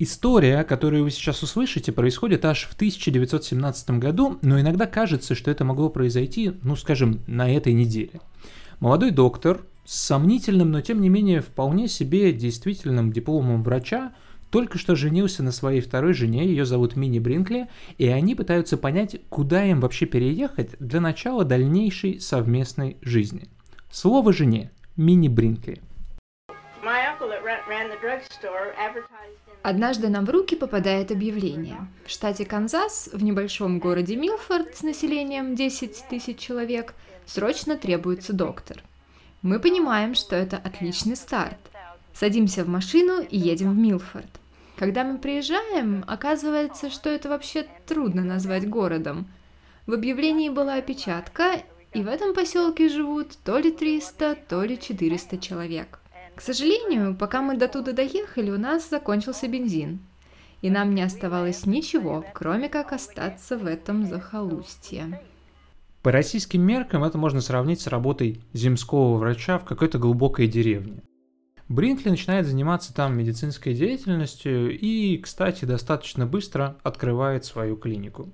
История, которую вы сейчас услышите, происходит аж в 1917 году, но иногда кажется, что это могло произойти, ну скажем, на этой неделе. Молодой доктор с сомнительным, но тем не менее вполне себе действительным дипломом врача только что женился на своей второй жене, ее зовут Мини Бринкли, и они пытаются понять, куда им вообще переехать для начала дальнейшей совместной жизни. Слово жене – Мини Бринкли. Однажды нам в руки попадает объявление. В штате Канзас, в небольшом городе Милфорд с населением 10 тысяч человек, срочно требуется доктор. Мы понимаем, что это отличный старт. Садимся в машину и едем в Милфорд. Когда мы приезжаем, оказывается, что это вообще трудно назвать городом. В объявлении была опечатка, и в этом поселке живут то ли 300, то ли 400 человек. К сожалению, пока мы до туда доехали, у нас закончился бензин. И нам не оставалось ничего, кроме как остаться в этом захолустье. По российским меркам это можно сравнить с работой земского врача в какой-то глубокой деревне. Бринкли начинает заниматься там медицинской деятельностью и, кстати, достаточно быстро открывает свою клинику.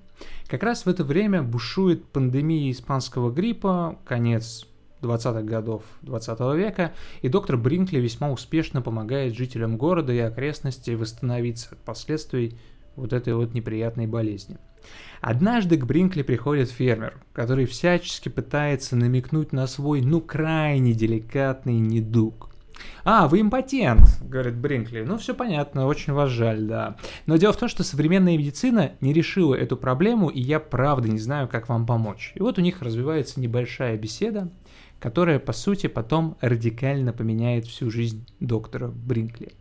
Как раз в это время бушует пандемия испанского гриппа, конец 20-х годов 20 века, и доктор Бринкли весьма успешно помогает жителям города и окрестностей восстановиться от последствий вот этой вот неприятной болезни. Однажды к Бринкли приходит фермер, который всячески пытается намекнуть на свой, ну, крайне деликатный недуг. «А, вы импотент», — говорит Бринкли. «Ну, все понятно, очень вас жаль, да. Но дело в том, что современная медицина не решила эту проблему, и я правда не знаю, как вам помочь». И вот у них развивается небольшая беседа, которая, по сути, потом радикально поменяет всю жизнь доктора Бринкли.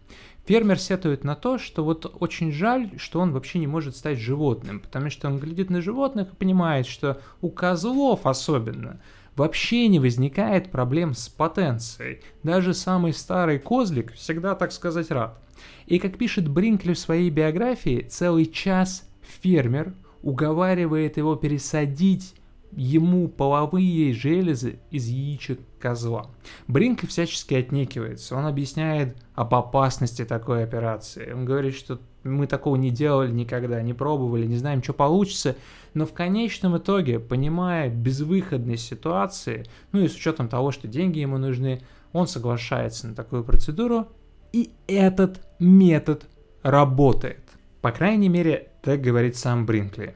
Фермер сетует на то, что вот очень жаль, что он вообще не может стать животным, потому что он глядит на животных и понимает, что у козлов особенно – вообще не возникает проблем с потенцией. Даже самый старый козлик всегда, так сказать, рад. И как пишет Бринкли в своей биографии, целый час фермер уговаривает его пересадить ему половые железы из яичек козла. Бринкли всячески отнекивается. Он объясняет об опасности такой операции. Он говорит, что мы такого не делали никогда, не пробовали, не знаем, что получится. Но в конечном итоге, понимая безвыходность ситуации, ну и с учетом того, что деньги ему нужны, он соглашается на такую процедуру, и этот метод работает. По крайней мере, так говорит сам Бринкли.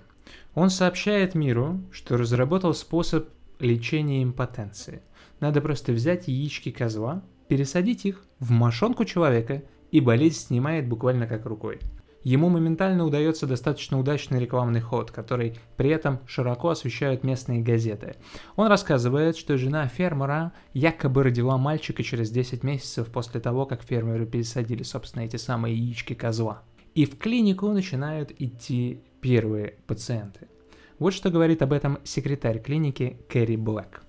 Он сообщает миру, что разработал способ лечения импотенции. Надо просто взять яички козла, пересадить их в мошонку человека, и болезнь снимает буквально как рукой. Ему моментально удается достаточно удачный рекламный ход, который при этом широко освещают местные газеты. Он рассказывает, что жена фермера якобы родила мальчика через 10 месяцев после того, как фермеры пересадили, собственно, эти самые яички козла. И в клинику начинают идти первые пациенты. Вот что говорит об этом секретарь клиники Кэрри Блэк.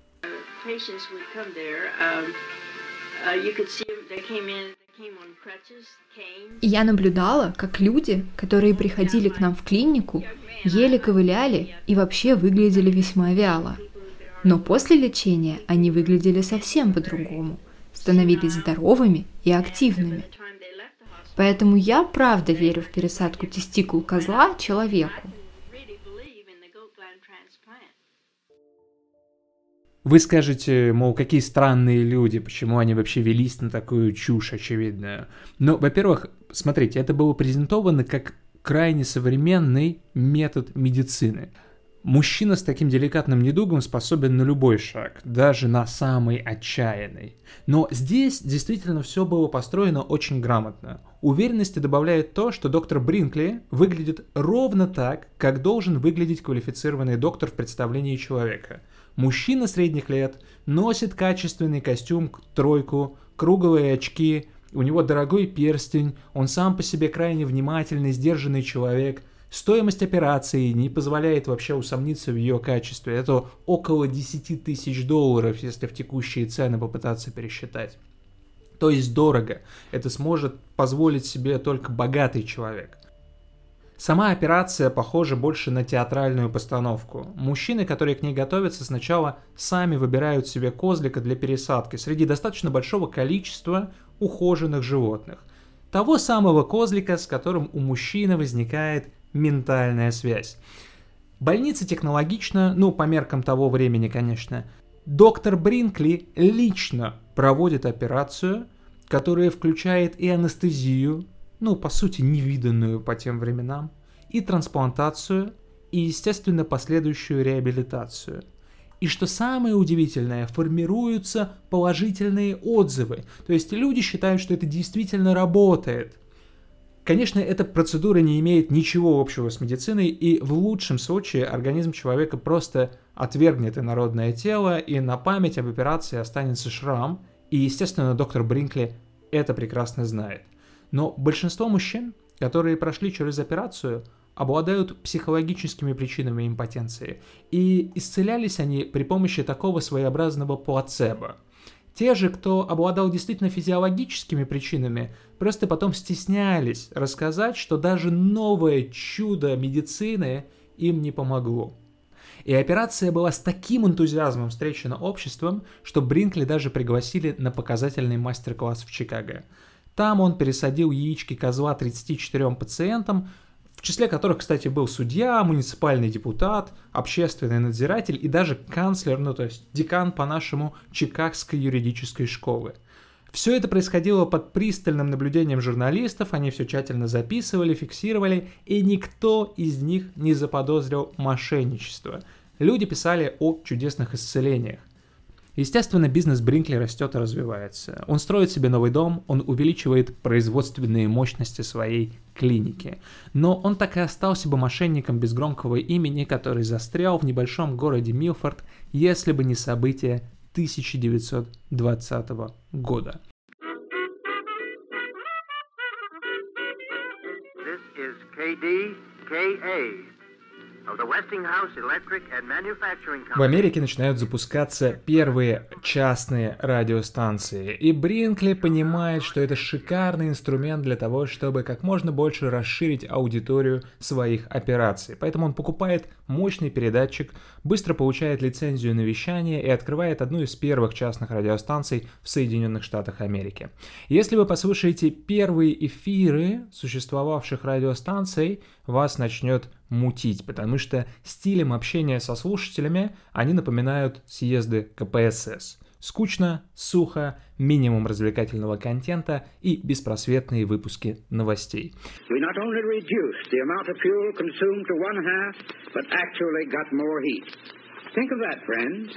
Я наблюдала, как люди, которые приходили к нам в клинику, еле ковыляли и вообще выглядели весьма вяло. Но после лечения они выглядели совсем по-другому, становились здоровыми и активными. Поэтому я правда верю в пересадку тестикул козла человеку. Вы скажете, мол, какие странные люди, почему они вообще велись на такую чушь очевидную. Но, во-первых, смотрите, это было презентовано как крайне современный метод медицины. Мужчина с таким деликатным недугом способен на любой шаг, даже на самый отчаянный. Но здесь действительно все было построено очень грамотно. Уверенности добавляет то, что доктор Бринкли выглядит ровно так, как должен выглядеть квалифицированный доктор в представлении человека – Мужчина средних лет носит качественный костюм, тройку, круглые очки, у него дорогой перстень, он сам по себе крайне внимательный, сдержанный человек. Стоимость операции не позволяет вообще усомниться в ее качестве. Это около 10 тысяч долларов, если в текущие цены попытаться пересчитать. То есть дорого. Это сможет позволить себе только богатый человек. Сама операция похожа больше на театральную постановку. Мужчины, которые к ней готовятся, сначала сами выбирают себе козлика для пересадки среди достаточно большого количества ухоженных животных. того самого козлика, с которым у мужчины возникает ментальная связь. Больница технологична, ну, по меркам того времени, конечно. Доктор Бринкли лично проводит операцию, которая включает и анестезию, ну, по сути, невиданную по тем временам, и трансплантацию, и, естественно, последующую реабилитацию. И что самое удивительное, формируются положительные отзывы. То есть люди считают, что это действительно работает. Конечно, эта процедура не имеет ничего общего с медициной, и в лучшем случае организм человека просто отвергнет инородное тело, и на память об операции останется шрам, и, естественно, доктор Бринкли это прекрасно знает. Но большинство мужчин, которые прошли через операцию, обладают психологическими причинами импотенции, и исцелялись они при помощи такого своеобразного плацебо. Те же, кто обладал действительно физиологическими причинами, просто потом стеснялись рассказать, что даже новое чудо медицины им не помогло. И операция была с таким энтузиазмом встречена обществом, что Бринкли даже пригласили на показательный мастер-класс в Чикаго. Там он пересадил яички козла 34 пациентам, в числе которых, кстати, был судья, муниципальный депутат, общественный надзиратель и даже канцлер, ну то есть декан по-нашему Чикагской юридической школы. Все это происходило под пристальным наблюдением журналистов, они все тщательно записывали, фиксировали, и никто из них не заподозрил мошенничество. Люди писали о чудесных исцелениях. Естественно, бизнес Бринкли растет и развивается. Он строит себе новый дом, он увеличивает производственные мощности своей клиники. Но он так и остался бы мошенником без громкого имени, который застрял в небольшом городе Милфорд, если бы не события 1920 года. This is KDKA в Америке начинают запускаться первые частные радиостанции, и Бринкли понимает, что это шикарный инструмент для того, чтобы как можно больше расширить аудиторию своих операций. Поэтому он покупает мощный передатчик, быстро получает лицензию на вещание и открывает одну из первых частных радиостанций в Соединенных Штатах Америки. Если вы послушаете первые эфиры существовавших радиостанций, вас начнет мутить, потому что стилем общения со слушателями они напоминают съезды КПСС. Скучно, сухо, минимум развлекательного контента и беспросветные выпуски новостей. Think of that, friends.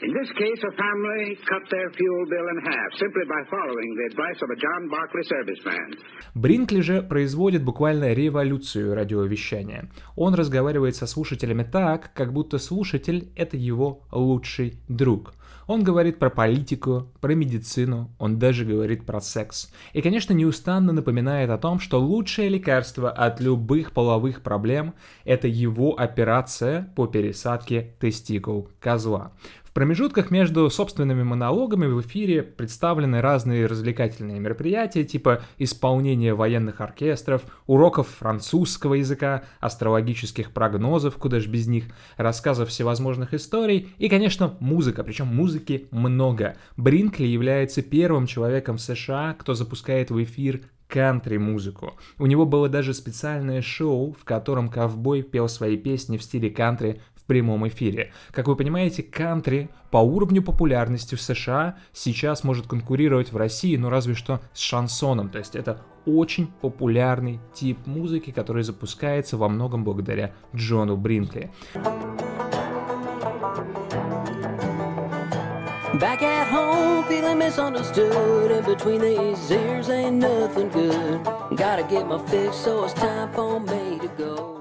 In this case, a family cut their fuel bill in half simply by following the advice of a John Barclay serviceman. Бринкли же производит буквально революцию радиовещания. Он разговаривает со слушателями так, как будто слушатель — это его лучший друг. Он говорит про политику, про медицину, он даже говорит про секс. И, конечно, неустанно напоминает о том, что лучшее лекарство от любых половых проблем – это его операция по пересадке тестикул козла промежутках между собственными монологами в эфире представлены разные развлекательные мероприятия, типа исполнения военных оркестров, уроков французского языка, астрологических прогнозов, куда ж без них, рассказов всевозможных историй и, конечно, музыка, причем музыки много. Бринкли является первым человеком в США, кто запускает в эфир кантри-музыку. У него было даже специальное шоу, в котором ковбой пел свои песни в стиле кантри прямом эфире. Как вы понимаете, кантри по уровню популярности в США сейчас может конкурировать в России, ну разве что с шансоном. То есть это очень популярный тип музыки, который запускается во многом благодаря Джону Бринкли. Back at home, feeling misunderstood. In between these ears ain't nothing good. Gotta get my fix, so it's time for me to go.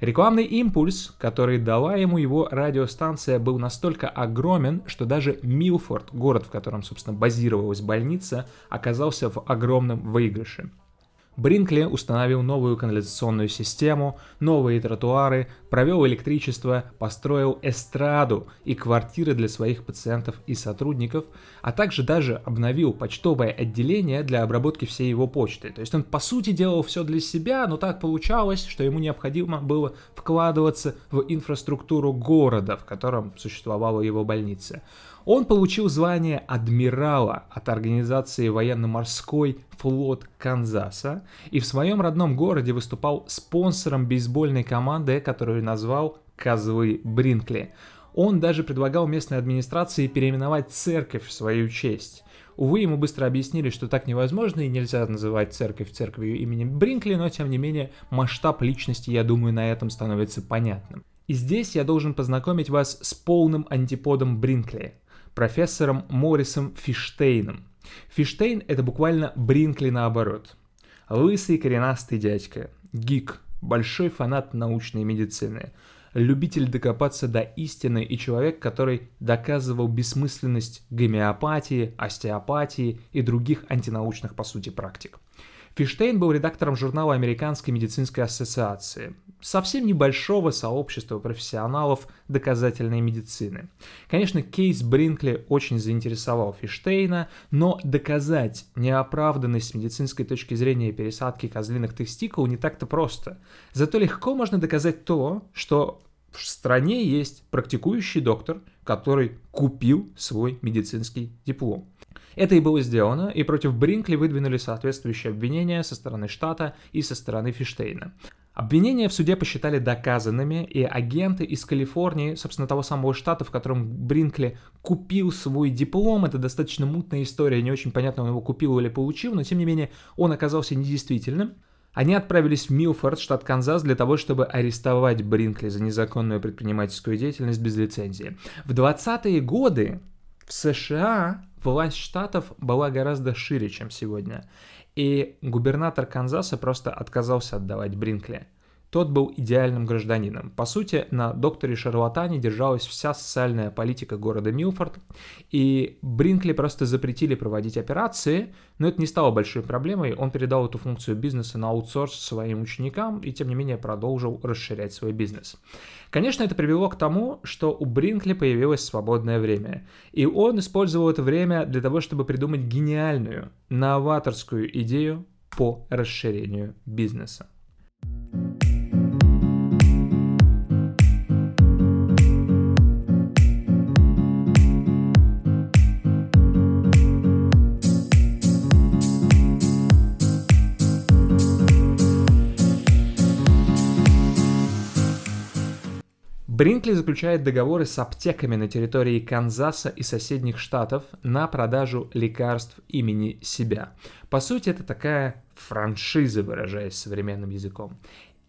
Рекламный импульс, который дала ему его радиостанция, был настолько огромен, что даже Милфорд, город, в котором, собственно, базировалась больница, оказался в огромном выигрыше. Бринкли установил новую канализационную систему, новые тротуары, провел электричество, построил эстраду и квартиры для своих пациентов и сотрудников, а также даже обновил почтовое отделение для обработки всей его почты. То есть он по сути делал все для себя, но так получалось, что ему необходимо было вкладываться в инфраструктуру города, в котором существовала его больница. Он получил звание адмирала от организации военно-морской флот Канзаса и в своем родном городе выступал спонсором бейсбольной команды, которую назвал «Козлы Бринкли». Он даже предлагал местной администрации переименовать церковь в свою честь. Увы, ему быстро объяснили, что так невозможно и нельзя называть церковь церковью именем Бринкли, но тем не менее масштаб личности, я думаю, на этом становится понятным. И здесь я должен познакомить вас с полным антиподом Бринкли, профессором Моррисом Фиштейном. Фиштейн — это буквально Бринкли наоборот. Лысый коренастый дядька, гик, большой фанат научной медицины — любитель докопаться до истины и человек, который доказывал бессмысленность гомеопатии, остеопатии и других антинаучных по сути практик. Фиштейн был редактором журнала Американской медицинской ассоциации, совсем небольшого сообщества профессионалов доказательной медицины. Конечно, кейс Бринкли очень заинтересовал Фиштейна, но доказать неоправданность с медицинской точки зрения пересадки козлиных тестикул не так-то просто. Зато легко можно доказать то, что в стране есть практикующий доктор, который купил свой медицинский диплом. Это и было сделано, и против Бринкли выдвинули соответствующие обвинения со стороны штата и со стороны Фиштейна. Обвинения в суде посчитали доказанными, и агенты из Калифорнии, собственно, того самого штата, в котором Бринкли купил свой диплом, это достаточно мутная история, не очень понятно, он его купил или получил, но тем не менее он оказался недействительным. Они отправились в Милфорд, штат Канзас, для того, чтобы арестовать Бринкли за незаконную предпринимательскую деятельность без лицензии. В 20-е годы в США власть штатов была гораздо шире, чем сегодня. И губернатор Канзаса просто отказался отдавать Бринкли. Тот был идеальным гражданином. По сути, на докторе Шарлатане держалась вся социальная политика города Милфорд, и Бринкли просто запретили проводить операции, но это не стало большой проблемой. Он передал эту функцию бизнеса на аутсорс своим ученикам и, тем не менее, продолжил расширять свой бизнес. Конечно, это привело к тому, что у Бринкли появилось свободное время, и он использовал это время для того, чтобы придумать гениальную, новаторскую идею по расширению бизнеса. Бринкли заключает договоры с аптеками на территории Канзаса и соседних штатов на продажу лекарств имени себя. По сути, это такая франшиза, выражаясь современным языком.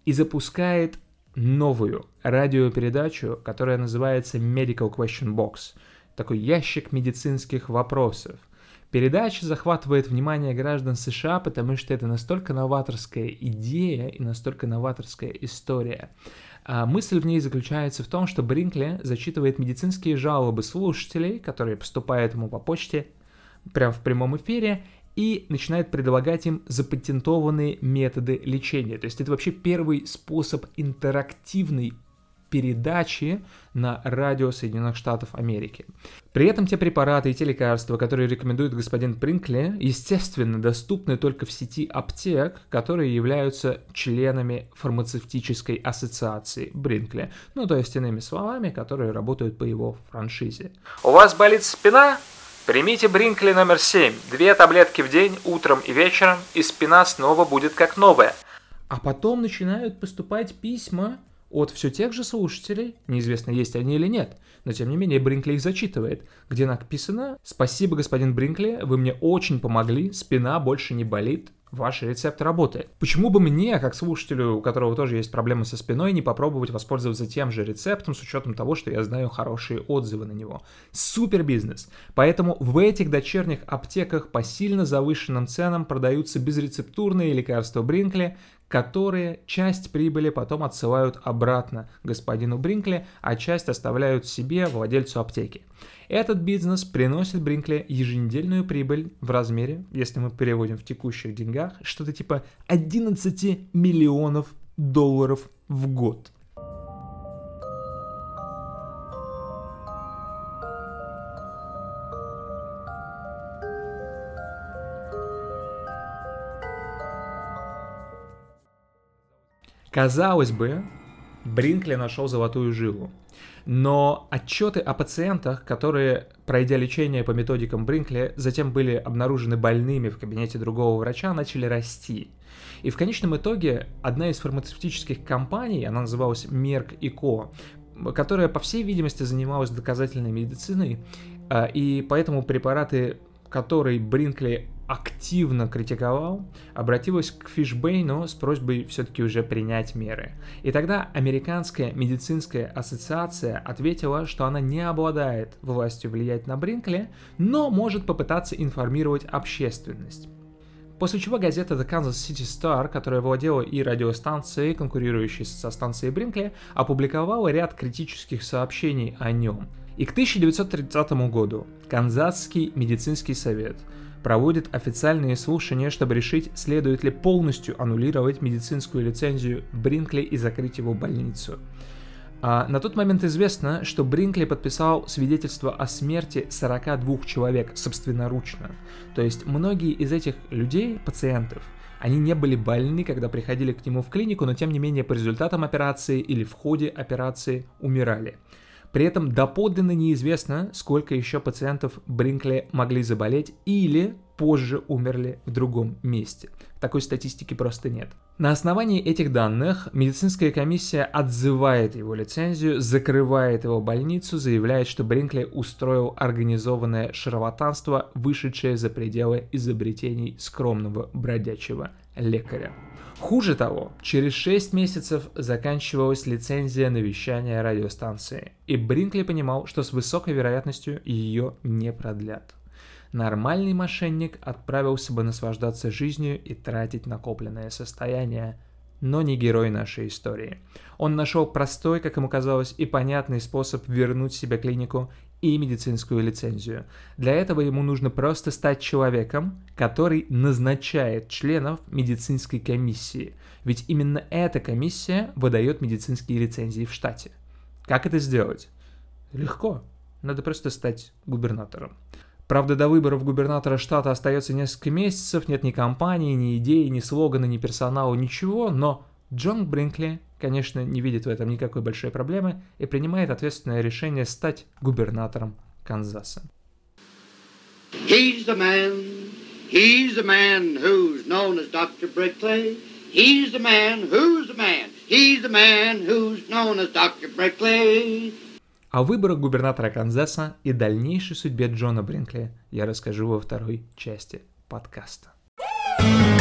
И запускает новую радиопередачу, которая называется Medical Question Box. Такой ящик медицинских вопросов. Передача захватывает внимание граждан США, потому что это настолько новаторская идея и настолько новаторская история. А мысль в ней заключается в том, что Бринкли зачитывает медицинские жалобы слушателей, которые поступают ему по почте, прямо в прямом эфире, и начинает предлагать им запатентованные методы лечения. То есть это вообще первый способ интерактивной передачи на радио Соединенных Штатов Америки. При этом те препараты и те лекарства, которые рекомендует господин Принкли, естественно, доступны только в сети аптек, которые являются членами фармацевтической ассоциации Бринкли. Ну, то есть, иными словами, которые работают по его франшизе. У вас болит спина? Примите Бринкли номер 7. Две таблетки в день, утром и вечером, и спина снова будет как новая. А потом начинают поступать письма от все тех же слушателей, неизвестно, есть они или нет, но тем не менее Бринкли их зачитывает, где написано «Спасибо, господин Бринкли, вы мне очень помогли, спина больше не болит, ваш рецепт работает. Почему бы мне, как слушателю, у которого тоже есть проблемы со спиной, не попробовать воспользоваться тем же рецептом с учетом того, что я знаю хорошие отзывы на него? Супер бизнес! Поэтому в этих дочерних аптеках по сильно завышенным ценам продаются безрецептурные лекарства Бринкли, которые часть прибыли потом отсылают обратно господину Бринкли, а часть оставляют себе, владельцу аптеки. Этот бизнес приносит Бринкли еженедельную прибыль в размере, если мы переводим в текущих деньгах, что-то типа 11 миллионов долларов в год. Казалось бы, Бринкли нашел золотую жилу. Но отчеты о пациентах, которые, пройдя лечение по методикам Бринкли, затем были обнаружены больными в кабинете другого врача, начали расти. И в конечном итоге одна из фармацевтических компаний, она называлась Merck Co., которая, по всей видимости, занималась доказательной медициной, а, и поэтому препараты, которые Бринкли активно критиковал, обратилась к Фишбейну с просьбой все-таки уже принять меры. И тогда Американская медицинская ассоциация ответила, что она не обладает властью влиять на Бринкли, но может попытаться информировать общественность. После чего газета The Kansas City Star, которая владела и радиостанцией, конкурирующей со станцией Бринкли, опубликовала ряд критических сообщений о нем. И к 1930 году Канзасский медицинский совет – проводит официальные слушания, чтобы решить, следует ли полностью аннулировать медицинскую лицензию Бринкли и закрыть его больницу. А на тот момент известно, что Бринкли подписал свидетельство о смерти 42 человек собственноручно. То есть многие из этих людей, пациентов, они не были больны, когда приходили к нему в клинику, но тем не менее по результатам операции или в ходе операции умирали. При этом доподлинно неизвестно, сколько еще пациентов Бринкли могли заболеть или позже умерли в другом месте. Такой статистики просто нет. На основании этих данных медицинская комиссия отзывает его лицензию, закрывает его больницу, заявляет, что Бринкли устроил организованное шарлатанство, вышедшее за пределы изобретений скромного бродячего лекаря. Хуже того, через 6 месяцев заканчивалась лицензия на вещание радиостанции, и Бринкли понимал, что с высокой вероятностью ее не продлят. Нормальный мошенник отправился бы наслаждаться жизнью и тратить накопленное состояние, но не герой нашей истории. Он нашел простой, как ему казалось, и понятный способ вернуть себе клинику и медицинскую лицензию. Для этого ему нужно просто стать человеком, который назначает членов медицинской комиссии. Ведь именно эта комиссия выдает медицинские лицензии в штате. Как это сделать? Легко. Надо просто стать губернатором. Правда, до выборов губернатора штата остается несколько месяцев, нет ни кампании, ни идеи, ни слогана, ни персонала, ничего, но Джон Бринкли конечно, не видит в этом никакой большой проблемы и принимает ответственное решение стать губернатором Канзаса. He's the man, he's the man who's known as Dr. Brickley. He's the man, who's the man, he's the man who's known as Dr. Brickley. О выборах губернатора Канзаса и дальнейшей судьбе Джона Бринкли я расскажу во второй части подкаста. thank you